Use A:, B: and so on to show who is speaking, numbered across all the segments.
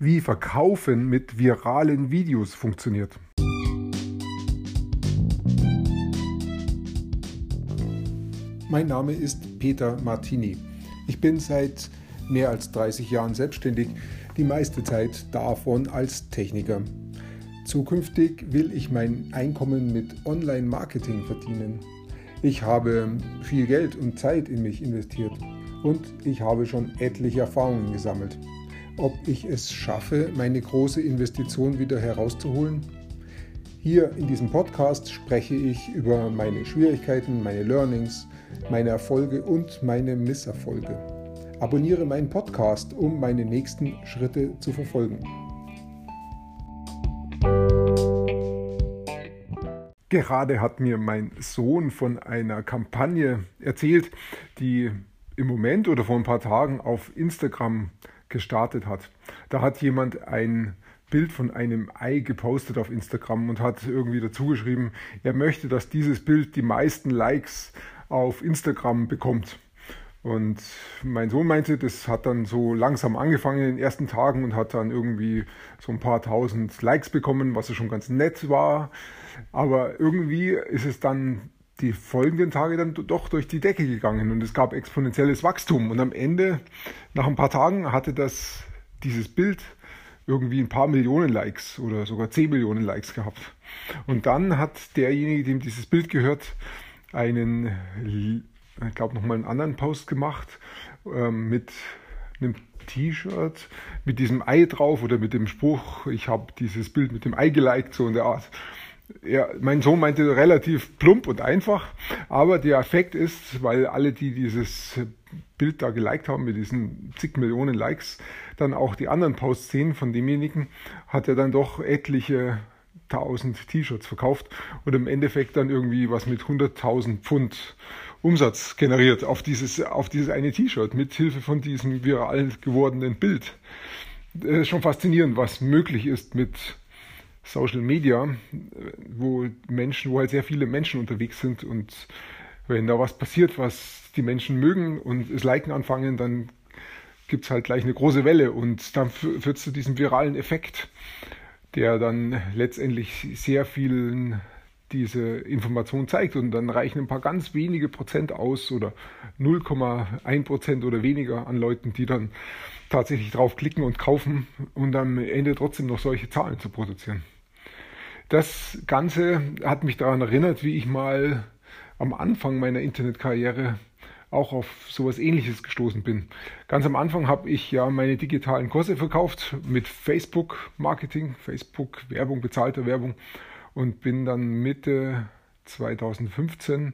A: wie Verkaufen mit viralen Videos funktioniert. Mein Name ist Peter Martini. Ich bin seit mehr als 30 Jahren selbstständig, die meiste Zeit davon als Techniker. Zukünftig will ich mein Einkommen mit Online-Marketing verdienen. Ich habe viel Geld und Zeit in mich investiert und ich habe schon etliche Erfahrungen gesammelt ob ich es schaffe, meine große Investition wieder herauszuholen? Hier in diesem Podcast spreche ich über meine Schwierigkeiten, meine Learnings, meine Erfolge und meine Misserfolge. Abonniere meinen Podcast, um meine nächsten Schritte zu verfolgen. Gerade hat mir mein Sohn von einer Kampagne erzählt, die im Moment oder vor ein paar Tagen auf Instagram gestartet hat. Da hat jemand ein Bild von einem Ei gepostet auf Instagram und hat irgendwie dazu geschrieben, er möchte, dass dieses Bild die meisten Likes auf Instagram bekommt. Und mein Sohn meinte, das hat dann so langsam angefangen in den ersten Tagen und hat dann irgendwie so ein paar tausend Likes bekommen, was schon ganz nett war. Aber irgendwie ist es dann die folgenden Tage dann doch durch die Decke gegangen und es gab exponentielles Wachstum. Und am Ende, nach ein paar Tagen, hatte das, dieses Bild irgendwie ein paar Millionen Likes oder sogar 10 Millionen Likes gehabt. Und dann hat derjenige, dem dieses Bild gehört, einen, ich glaube, nochmal einen anderen Post gemacht ähm, mit einem T-Shirt mit diesem Ei drauf oder mit dem Spruch, ich habe dieses Bild mit dem Ei geliked, so in der Art ja, mein Sohn meinte relativ plump und einfach, aber der Effekt ist, weil alle, die dieses Bild da geliked haben mit diesen zig Millionen Likes, dann auch die anderen Posts sehen von demjenigen, hat er dann doch etliche tausend T-Shirts verkauft und im Endeffekt dann irgendwie was mit 100.000 Pfund Umsatz generiert auf dieses, auf dieses eine T-Shirt mit Hilfe von diesem viral gewordenen Bild. Das ist schon faszinierend, was möglich ist mit Social Media, wo Menschen, wo halt sehr viele Menschen unterwegs sind und wenn da was passiert, was die Menschen mögen und es liken anfangen, dann gibt es halt gleich eine große Welle und dann führt es zu diesem viralen Effekt, der dann letztendlich sehr vielen diese Information zeigt und dann reichen ein paar ganz wenige Prozent aus oder 0,1 Prozent oder weniger an Leuten, die dann tatsächlich draufklicken und kaufen und am Ende trotzdem noch solche Zahlen zu produzieren. Das Ganze hat mich daran erinnert, wie ich mal am Anfang meiner Internetkarriere auch auf sowas ähnliches gestoßen bin. Ganz am Anfang habe ich ja meine digitalen Kurse verkauft mit Facebook Marketing, Facebook Werbung, bezahlte Werbung und bin dann Mitte 2015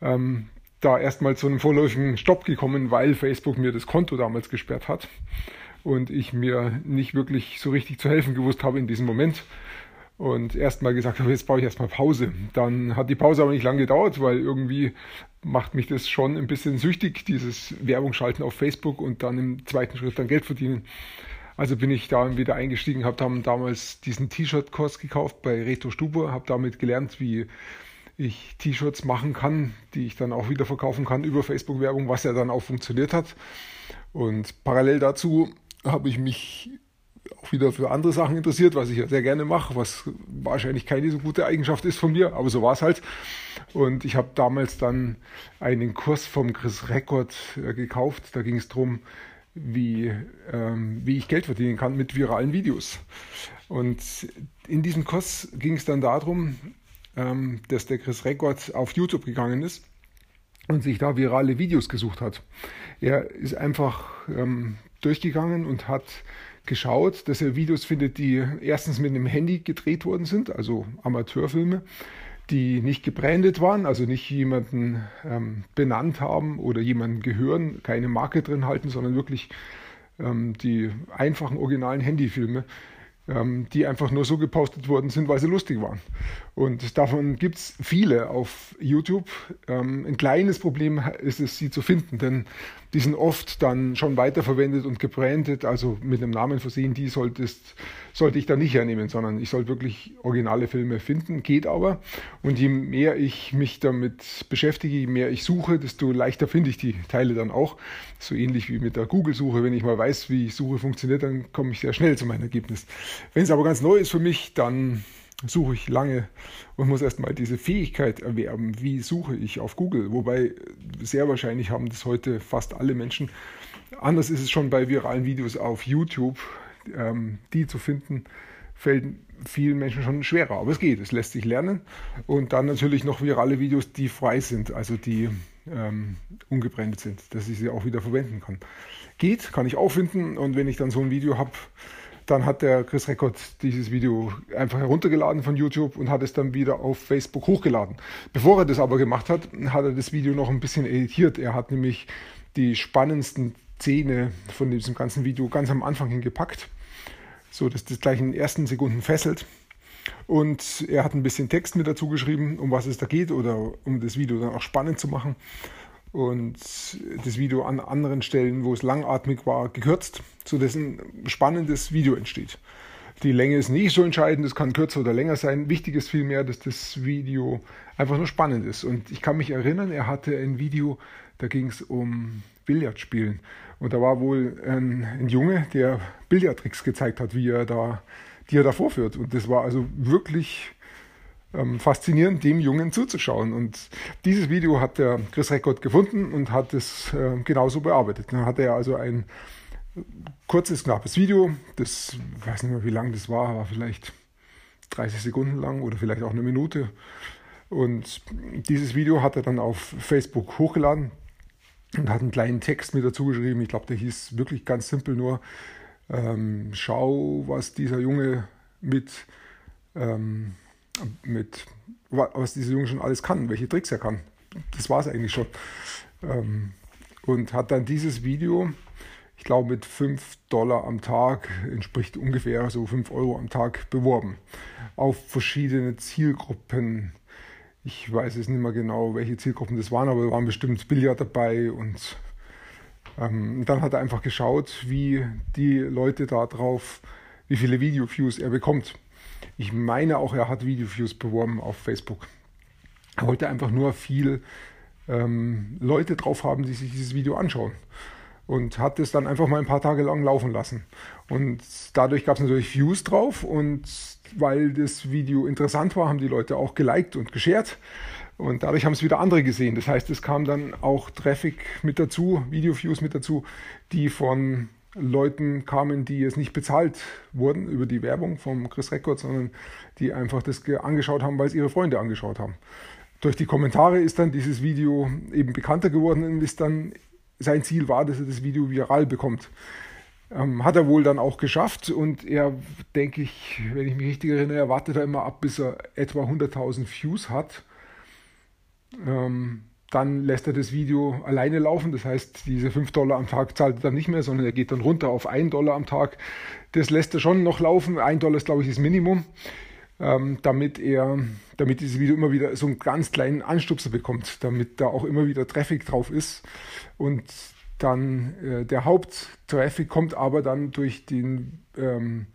A: ähm, da erstmal zu einem vorläufigen Stopp gekommen, weil Facebook mir das Konto damals gesperrt hat und ich mir nicht wirklich so richtig zu helfen gewusst habe in diesem Moment und erstmal gesagt habe, jetzt brauche ich erstmal Pause. Dann hat die Pause aber nicht lange gedauert, weil irgendwie macht mich das schon ein bisschen süchtig, dieses Werbung schalten auf Facebook und dann im zweiten Schritt dann Geld verdienen. Also bin ich da wieder eingestiegen, habe dann damals diesen T-Shirt-Kurs gekauft bei Reto Stuber, habe damit gelernt, wie ich T-Shirts machen kann, die ich dann auch wieder verkaufen kann über Facebook-Werbung, was ja dann auch funktioniert hat. Und parallel dazu habe ich mich auch wieder für andere Sachen interessiert, was ich ja sehr gerne mache, was wahrscheinlich keine so gute Eigenschaft ist von mir, aber so war es halt. Und ich habe damals dann einen Kurs vom Chris Record äh, gekauft. Da ging es darum, wie, ähm, wie ich Geld verdienen kann mit viralen Videos. Und in diesem Kurs ging es dann darum, ähm, dass der Chris Record auf YouTube gegangen ist und sich da virale Videos gesucht hat. Er ist einfach ähm, durchgegangen und hat geschaut, dass er Videos findet, die erstens mit einem Handy gedreht worden sind, also Amateurfilme, die nicht gebrandet waren, also nicht jemanden ähm, benannt haben oder jemanden gehören, keine Marke drin halten, sondern wirklich ähm, die einfachen originalen Handyfilme, ähm, die einfach nur so gepostet worden sind, weil sie lustig waren. Und davon gibt es viele auf YouTube. Ähm, ein kleines Problem ist es, sie zu finden, denn die sind oft dann schon weiterverwendet und gebrandet, also mit einem Namen versehen. Die solltest, sollte ich da nicht hernehmen, sondern ich sollte wirklich originale Filme finden. Geht aber. Und je mehr ich mich damit beschäftige, je mehr ich suche, desto leichter finde ich die Teile dann auch. So ähnlich wie mit der Google-Suche. Wenn ich mal weiß, wie Suche funktioniert, dann komme ich sehr schnell zu meinem Ergebnis. Wenn es aber ganz neu ist für mich, dann suche ich lange und muss erstmal diese Fähigkeit erwerben, wie suche ich auf Google. Wobei sehr wahrscheinlich haben das heute fast alle Menschen. Anders ist es schon bei viralen Videos auf YouTube. Ähm, die zu finden, fällt vielen Menschen schon schwerer. Aber es geht, es lässt sich lernen. Und dann natürlich noch virale Videos, die frei sind, also die ähm, ungebrandet sind, dass ich sie auch wieder verwenden kann. Geht, kann ich auch finden. Und wenn ich dann so ein Video habe, dann hat der Chris Record dieses Video einfach heruntergeladen von YouTube und hat es dann wieder auf Facebook hochgeladen. Bevor er das aber gemacht hat, hat er das Video noch ein bisschen editiert. Er hat nämlich die spannendsten Szene von diesem ganzen Video ganz am Anfang hingepackt, so dass das gleich in den ersten Sekunden fesselt. Und er hat ein bisschen Text mit dazu geschrieben, um was es da geht oder um das Video dann auch spannend zu machen und das Video an anderen Stellen, wo es langatmig war, gekürzt, sodass ein spannendes Video entsteht. Die Länge ist nicht so entscheidend, es kann kürzer oder länger sein. Wichtig ist vielmehr, dass das Video einfach nur spannend ist. Und ich kann mich erinnern, er hatte ein Video, da ging es um Billardspielen. Und da war wohl ein, ein Junge, der Billardtricks gezeigt hat, wie er da, die er da vorführt. Und das war also wirklich ähm, faszinierend, dem Jungen zuzuschauen. Und dieses Video hat der Chris Record gefunden und hat es äh, genauso bearbeitet. Dann hat er also ein kurzes, knappes Video, das, ich weiß nicht mehr, wie lang das war, war vielleicht 30 Sekunden lang oder vielleicht auch eine Minute. Und dieses Video hat er dann auf Facebook hochgeladen und hat einen kleinen Text mit dazu geschrieben. Ich glaube, der hieß wirklich ganz simpel nur, ähm, schau, was dieser Junge mit ähm, mit was dieser Junge schon alles kann, welche Tricks er kann. Das war es eigentlich schon. Ähm, und hat dann dieses Video, ich glaube mit 5 Dollar am Tag, entspricht ungefähr so 5 Euro am Tag, beworben. Auf verschiedene Zielgruppen. Ich weiß es nicht mehr genau, welche Zielgruppen das waren, aber da waren bestimmt Billard dabei und ähm, dann hat er einfach geschaut, wie die Leute da drauf, wie viele Video-Views er bekommt. Ich meine auch, er hat Video-Views beworben auf Facebook. Er wollte einfach nur viel ähm, Leute drauf haben, die sich dieses Video anschauen. Und hat es dann einfach mal ein paar Tage lang laufen lassen. Und dadurch gab es natürlich Views drauf. Und weil das Video interessant war, haben die Leute auch geliked und geshared. Und dadurch haben es wieder andere gesehen. Das heißt, es kam dann auch Traffic mit dazu, Video-Views mit dazu, die von Leuten kamen, die jetzt nicht bezahlt wurden über die Werbung vom Chris Record, sondern die einfach das angeschaut haben, weil es ihre Freunde angeschaut haben. Durch die Kommentare ist dann dieses Video eben bekannter geworden und ist dann sein Ziel war, dass er das Video viral bekommt. Ähm, hat er wohl dann auch geschafft und er, denke ich, wenn ich mich richtig erinnere, er wartet da immer ab, bis er etwa 100.000 Views hat. Ähm, dann lässt er das Video alleine laufen. Das heißt, diese 5 Dollar am Tag zahlt er dann nicht mehr, sondern er geht dann runter auf 1 Dollar am Tag. Das lässt er schon noch laufen. 1 Dollar ist, glaube ich, das Minimum, ähm, damit er, damit dieses Video immer wieder so einen ganz kleinen Anstupser bekommt, damit da auch immer wieder Traffic drauf ist. Und dann äh, der Haupttraffic kommt aber dann durch den ähm,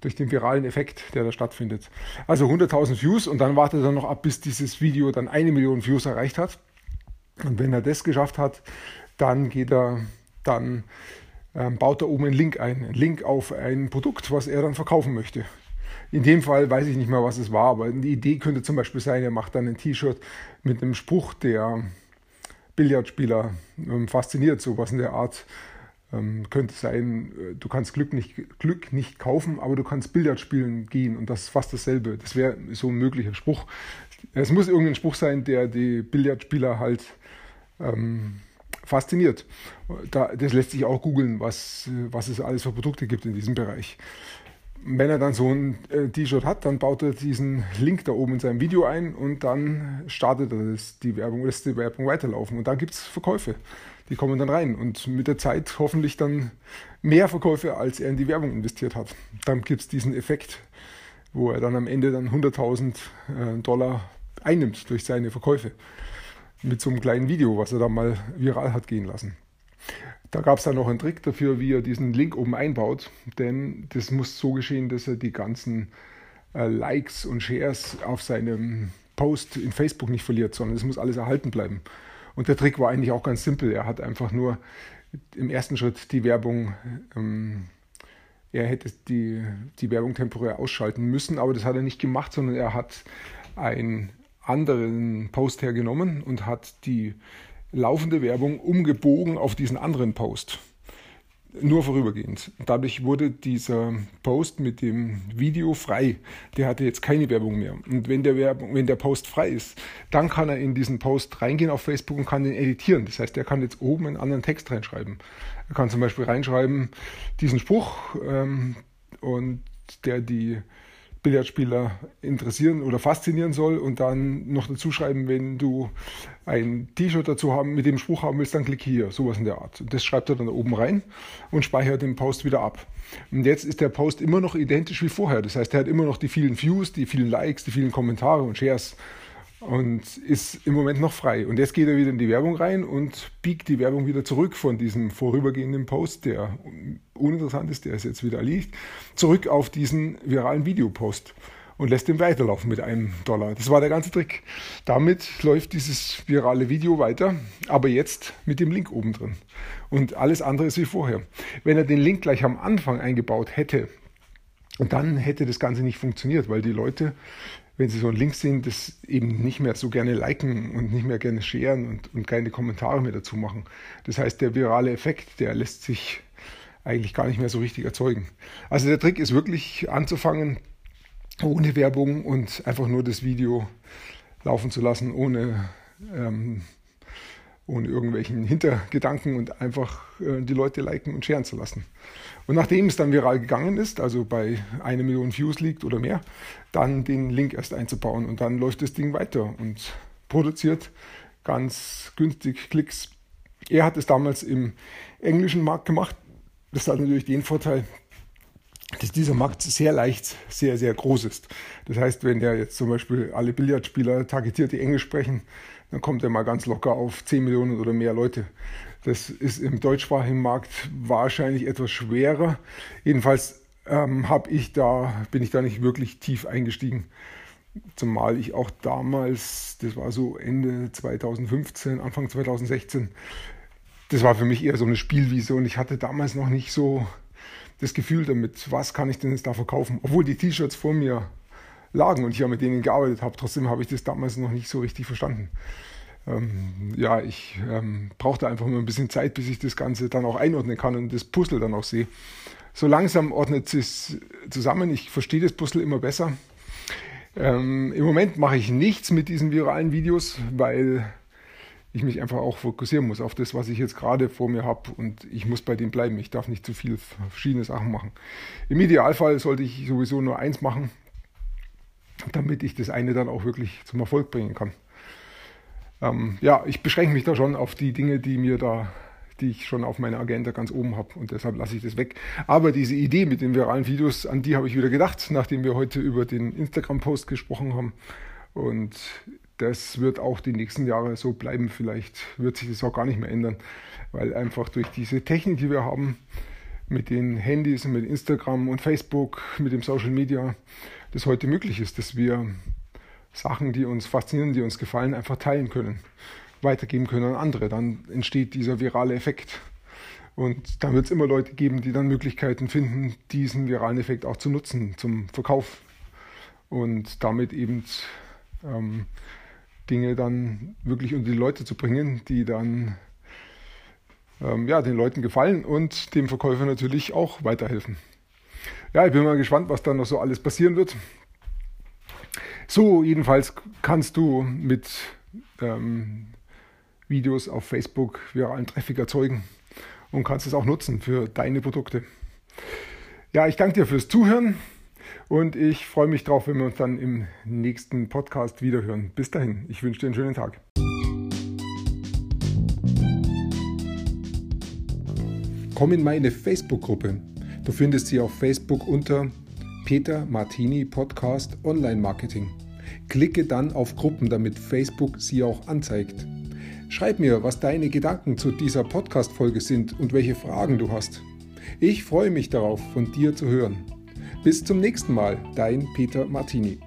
A: durch den viralen Effekt, der da stattfindet. Also 100.000 Views und dann wartet er noch ab, bis dieses Video dann eine Million Views erreicht hat. Und wenn er das geschafft hat, dann geht er, dann ähm, baut er oben einen Link ein, einen Link auf ein Produkt, was er dann verkaufen möchte. In dem Fall weiß ich nicht mehr, was es war, aber die Idee könnte zum Beispiel sein, er macht dann ein T-Shirt mit einem Spruch, der Billardspieler ähm, fasziniert, sowas in der Art. Ähm, könnte sein, äh, du kannst Glück nicht, Glück nicht kaufen, aber du kannst Billard spielen gehen und das ist fast dasselbe. Das wäre so ein möglicher Spruch. Es muss irgendein Spruch sein, der die Billardspieler halt ähm, fasziniert. Da, das lässt sich auch googeln, was, was es alles für Produkte gibt in diesem Bereich. Wenn er dann so ein äh, T-Shirt hat, dann baut er diesen Link da oben in seinem Video ein und dann startet er das, die Werbung, lässt die Werbung weiterlaufen. Und dann gibt es Verkäufe. Die kommen dann rein und mit der Zeit hoffentlich dann mehr Verkäufe, als er in die Werbung investiert hat. Dann gibt es diesen Effekt, wo er dann am Ende dann 100.000 äh, Dollar einnimmt durch seine Verkäufe. Mit so einem kleinen Video, was er da mal viral hat gehen lassen. Da gab es dann noch einen Trick dafür, wie er diesen Link oben einbaut, denn das muss so geschehen, dass er die ganzen äh, Likes und Shares auf seinem Post in Facebook nicht verliert, sondern es muss alles erhalten bleiben. Und der Trick war eigentlich auch ganz simpel. Er hat einfach nur im ersten Schritt die Werbung, ähm, er hätte die, die Werbung temporär ausschalten müssen, aber das hat er nicht gemacht, sondern er hat einen anderen Post hergenommen und hat die laufende Werbung umgebogen auf diesen anderen Post nur vorübergehend. Dadurch wurde dieser Post mit dem Video frei. Der hatte jetzt keine Werbung mehr. Und wenn der, Werbung, wenn der Post frei ist, dann kann er in diesen Post reingehen auf Facebook und kann den editieren. Das heißt, er kann jetzt oben einen anderen Text reinschreiben. Er kann zum Beispiel reinschreiben, diesen Spruch ähm, und der die Billardspieler interessieren oder faszinieren soll und dann noch dazu schreiben, wenn du ein T-Shirt dazu haben, mit dem Spruch haben willst, dann klick hier, sowas in der Art. Und das schreibt er dann oben rein und speichert den Post wieder ab. Und jetzt ist der Post immer noch identisch wie vorher. Das heißt, er hat immer noch die vielen Views, die vielen Likes, die vielen Kommentare und Shares und ist im Moment noch frei. Und jetzt geht er wieder in die Werbung rein und biegt die Werbung wieder zurück von diesem vorübergehenden Post, der uninteressant ist, der ist jetzt wieder erledigt, zurück auf diesen viralen Videopost und lässt den weiterlaufen mit einem Dollar. Das war der ganze Trick. Damit läuft dieses virale Video weiter, aber jetzt mit dem Link oben drin. Und alles andere ist wie vorher. Wenn er den Link gleich am Anfang eingebaut hätte, dann hätte das Ganze nicht funktioniert, weil die Leute wenn sie so einen Link sehen, das eben nicht mehr so gerne liken und nicht mehr gerne sharen und, und keine Kommentare mehr dazu machen. Das heißt, der virale Effekt, der lässt sich eigentlich gar nicht mehr so richtig erzeugen. Also der Trick ist wirklich anzufangen, ohne Werbung und einfach nur das Video laufen zu lassen, ohne ähm, ohne irgendwelchen Hintergedanken und einfach äh, die Leute liken und sharen zu lassen. Und nachdem es dann viral gegangen ist, also bei einer Million Views liegt oder mehr, dann den Link erst einzubauen und dann läuft das Ding weiter und produziert ganz günstig Klicks. Er hat es damals im englischen Markt gemacht. Das hat natürlich den Vorteil, dass dieser Markt sehr leicht, sehr, sehr groß ist. Das heißt, wenn der jetzt zum Beispiel alle Billardspieler targetiert, die Englisch sprechen, dann kommt er mal ganz locker auf 10 Millionen oder mehr Leute. Das ist im deutschsprachigen Markt wahrscheinlich etwas schwerer. Jedenfalls ähm, ich da, bin ich da nicht wirklich tief eingestiegen. Zumal ich auch damals, das war so Ende 2015, Anfang 2016, das war für mich eher so eine Spielwiese und ich hatte damals noch nicht so das Gefühl damit, was kann ich denn jetzt da verkaufen, obwohl die T-Shirts vor mir lagen und ich ja mit denen gearbeitet habe. Trotzdem habe ich das damals noch nicht so richtig verstanden. Ähm, ja, ich ähm, brauchte einfach nur ein bisschen Zeit, bis ich das Ganze dann auch einordnen kann und das Puzzle dann auch sehe. So langsam ordnet es zusammen. Ich verstehe das Puzzle immer besser. Ähm, Im Moment mache ich nichts mit diesen viralen Videos, weil ich mich einfach auch fokussieren muss auf das, was ich jetzt gerade vor mir habe und ich muss bei dem bleiben. Ich darf nicht zu viele verschiedene Sachen machen. Im Idealfall sollte ich sowieso nur eins machen, damit ich das eine dann auch wirklich zum Erfolg bringen kann. Ähm, ja, ich beschränke mich da schon auf die Dinge, die mir da, die ich schon auf meiner Agenda ganz oben habe und deshalb lasse ich das weg. Aber diese Idee mit den viralen Videos, an die habe ich wieder gedacht, nachdem wir heute über den Instagram-Post gesprochen haben. Und das wird auch die nächsten Jahre so bleiben. Vielleicht wird sich das auch gar nicht mehr ändern, weil einfach durch diese Technik, die wir haben, mit den Handys, mit Instagram und Facebook, mit dem Social Media, das heute möglich ist, dass wir Sachen, die uns faszinieren, die uns gefallen, einfach teilen können, weitergeben können an andere. Dann entsteht dieser virale Effekt. Und dann wird es immer Leute geben, die dann Möglichkeiten finden, diesen viralen Effekt auch zu nutzen zum Verkauf und damit eben ähm, Dinge dann wirklich unter die Leute zu bringen, die dann ähm, ja, den Leuten gefallen und dem Verkäufer natürlich auch weiterhelfen. Ja, ich bin mal gespannt, was dann noch so alles passieren wird. So, jedenfalls kannst du mit ähm, Videos auf Facebook viralen Traffic erzeugen und kannst es auch nutzen für deine Produkte. Ja, ich danke dir fürs Zuhören und ich freue mich drauf, wenn wir uns dann im nächsten Podcast wiederhören. Bis dahin, ich wünsche dir einen schönen Tag. Komm in meine Facebook-Gruppe. Du findest sie auf Facebook unter Peter Martini Podcast Online Marketing. Klicke dann auf Gruppen, damit Facebook sie auch anzeigt. Schreib mir, was deine Gedanken zu dieser Podcast-Folge sind und welche Fragen du hast. Ich freue mich darauf, von dir zu hören. Bis zum nächsten Mal, dein Peter Martini.